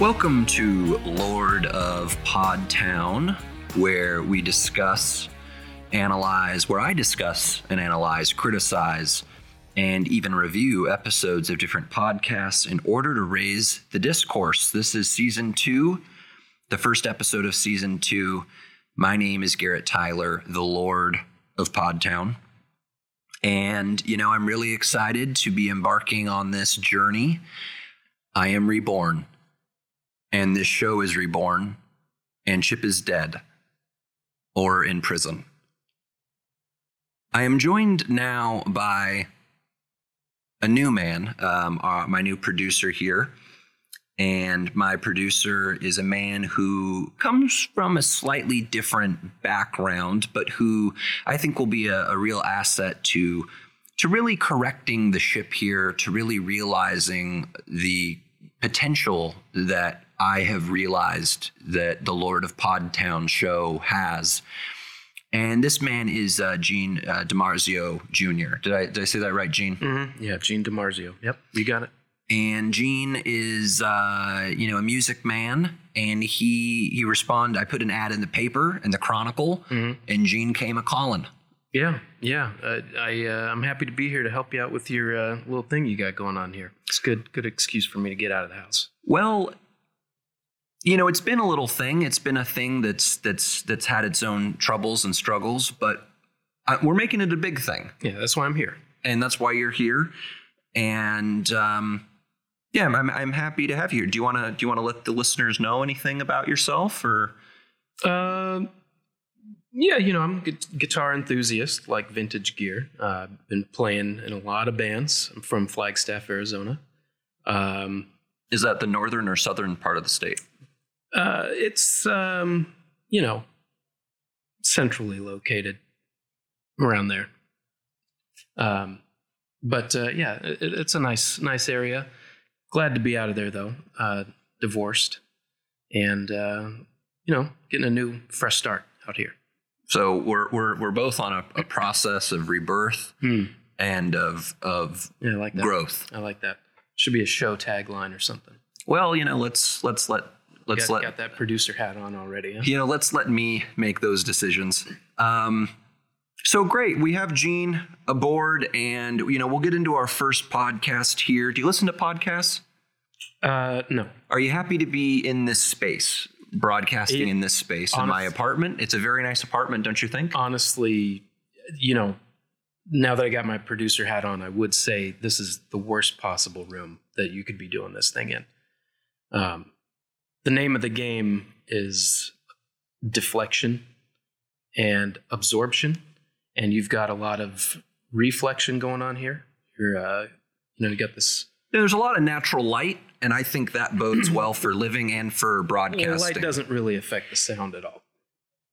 Welcome to Lord of Podtown, where we discuss, analyze, where I discuss and analyze, criticize, and even review episodes of different podcasts in order to raise the discourse. This is season two, the first episode of season two. My name is Garrett Tyler, the Lord of Podtown. And, you know, I'm really excited to be embarking on this journey. I am reborn, and this show is reborn, and Chip is dead or in prison. I am joined now by a new man, um, uh, my new producer here. And my producer is a man who comes from a slightly different background, but who I think will be a, a real asset to to really correcting the ship here, to really realizing the potential that I have realized that the Lord of Podtown show has. And this man is uh, Gene uh, DiMarzio Jr. Did I did I say that right, Gene? Mm-hmm. Yeah, Gene DiMarzio. Yep, you got it. and Gene is uh, you know a music man, and he he responded. I put an ad in the paper in the Chronicle, and Gene came a calling. Yeah, yeah. Uh, I uh, I'm happy to be here to help you out with your uh, little thing you got going on here. It's good good excuse for me to get out of the house. Well, you know, it's been a little thing. It's been a thing that's that's that's had its own troubles and struggles, but I, we're making it a big thing, Yeah, that's why I'm here. and that's why you're here. And um, yeah, I'm I'm happy to have you here. Do you want to do you want to let the listeners know anything about yourself or? Uh, yeah, you know, I'm a guitar enthusiast, like vintage gear. Uh, I've been playing in a lot of bands. I'm from Flagstaff, Arizona. Um, Is that the northern or southern part of the state? Uh, it's um, you know, centrally located around there. Um, but uh, yeah, it, it's a nice, nice area. Glad to be out of there though. Uh, divorced, and uh, you know, getting a new, fresh start out here. So we're we're we're both on a, a process of rebirth Hmm. and of of Yeah, I like that. growth. I like that. Should be a show tagline or something. Well, you know, let's let's let let's got, let got that producer hat on already. Huh? you know let's let me make those decisions. Um, so great, we have Gene aboard, and you know we'll get into our first podcast here. Do you listen to podcasts? Uh, no, Are you happy to be in this space, broadcasting It- in this space in my apartment? It's a very nice apartment, don't you think? honestly, you know, now that I got my producer hat on, I would say this is the worst possible room that you could be doing this thing in. Um, the name of the game is deflection and absorption, and you've got a lot of reflection going on here. You're, uh, you know, you got this. There's a lot of natural light, and I think that bodes well for living and for Well, broadcasting. light doesn't really affect the sound at all.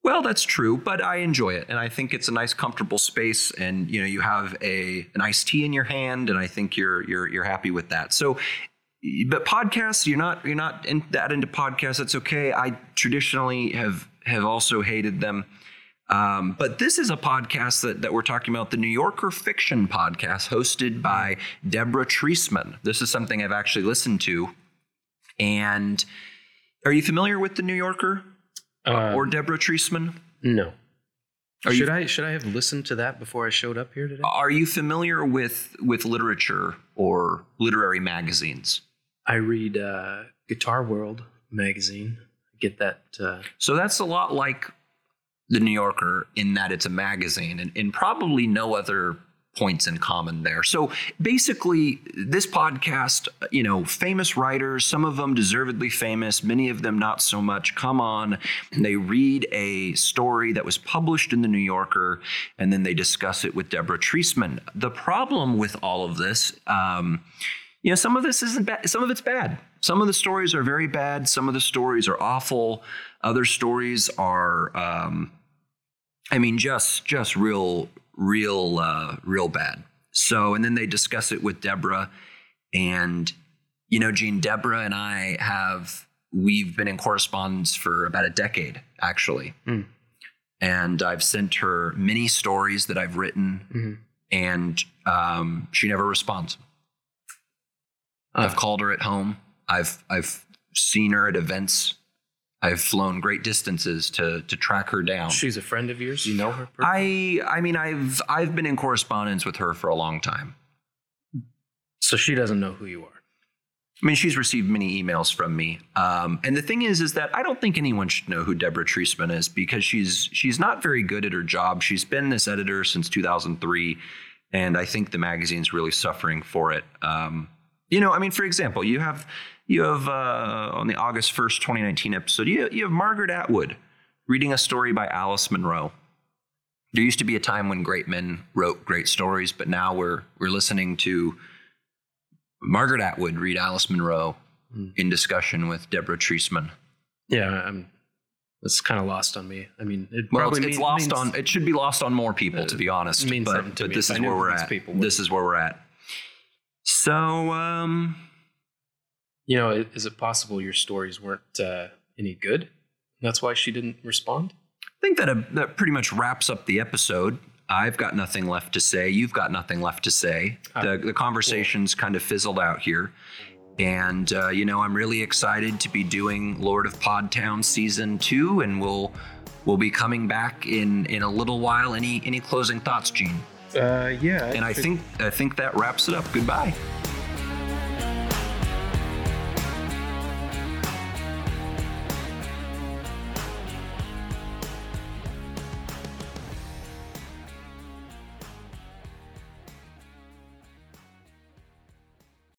Well, that's true, but I enjoy it, and I think it's a nice, comfortable space. And you know, you have a an iced tea in your hand, and I think you're you're you're happy with that. So, but podcasts, you're not you're not in, that into podcasts. That's okay. I traditionally have have also hated them. Um, but this is a podcast that, that we're talking about, the New Yorker Fiction Podcast, hosted by Deborah Treisman. This is something I've actually listened to. And are you familiar with the New Yorker Uh, or Deborah Treisman? no. Are should you- I should I have listened to that before I showed up here today? Are you familiar with with literature or literary magazines? I read uh, Guitar World magazine. I get that? Uh, So that's a lot like the New Yorker in that it's a magazine and, and probably no other points in common there. So basically, this podcast, you know, famous writers, some of them deservedly famous, many of them not so much, come on, they read a story that was published in the New Yorker, and then they discuss it with Deborah Treisman. The problem with all of this, um, you know, some of this isn't bad. Some of it's bad. Some of the stories are very bad. Some of the stories are awful. Other stories are, um, I mean, just just real, real, uh, real bad. So, and then they discuss it with Deborah, and you know, Gene, Deborah and I have we've been in correspondence for about a decade, actually. Mm. And I've sent her many stories that I've written, Mhm. and um, she never responds. I've called her at home. I've I've seen her at events. I've flown great distances to to track her down. She's a friend of yours. You know her. I I mean I've I've been in correspondence with her for a long time. So she doesn't know who you are. I mean, she's received many emails from me, um, and the thing is, is that I don't think anyone should know who Deborah Treisman is because she's she's not very good at her job. She's been this editor since 2003, and I think the magazine's really suffering for it. Um, you know, I mean, for example, you have you have uh, on the August 1st, 2019 episode, you you have Margaret Atwood reading a story by Alice Munro. There used to be a time when great men wrote great stories, but now we're we're listening to Margaret Atwood read Alice Munro Mm. in discussion with Deborah Treisman. Yeah, I'm. It's kind of lost on me. I mean, it Well, it's, it's mean- lost means- on. It should be lost on more people, to be honest. it means but something to but me. this is where we're at. people. This is where we're at. So, um, You know, is it possible your stories weren't uh, any good? That's why she didn't respond. I think that uh, that pretty much wraps up the episode. I've got nothing left to say. You've got nothing left to say. Uh, The, the conversation's kind of fizzled out here. And, uh, you know, I'm really excited to be doing Lord of Podtown season two, and we'll we'll be coming back in in a little while. Any any closing thoughts, Gene? Uh, yeah. And I think I think that wraps it up. Goodbye.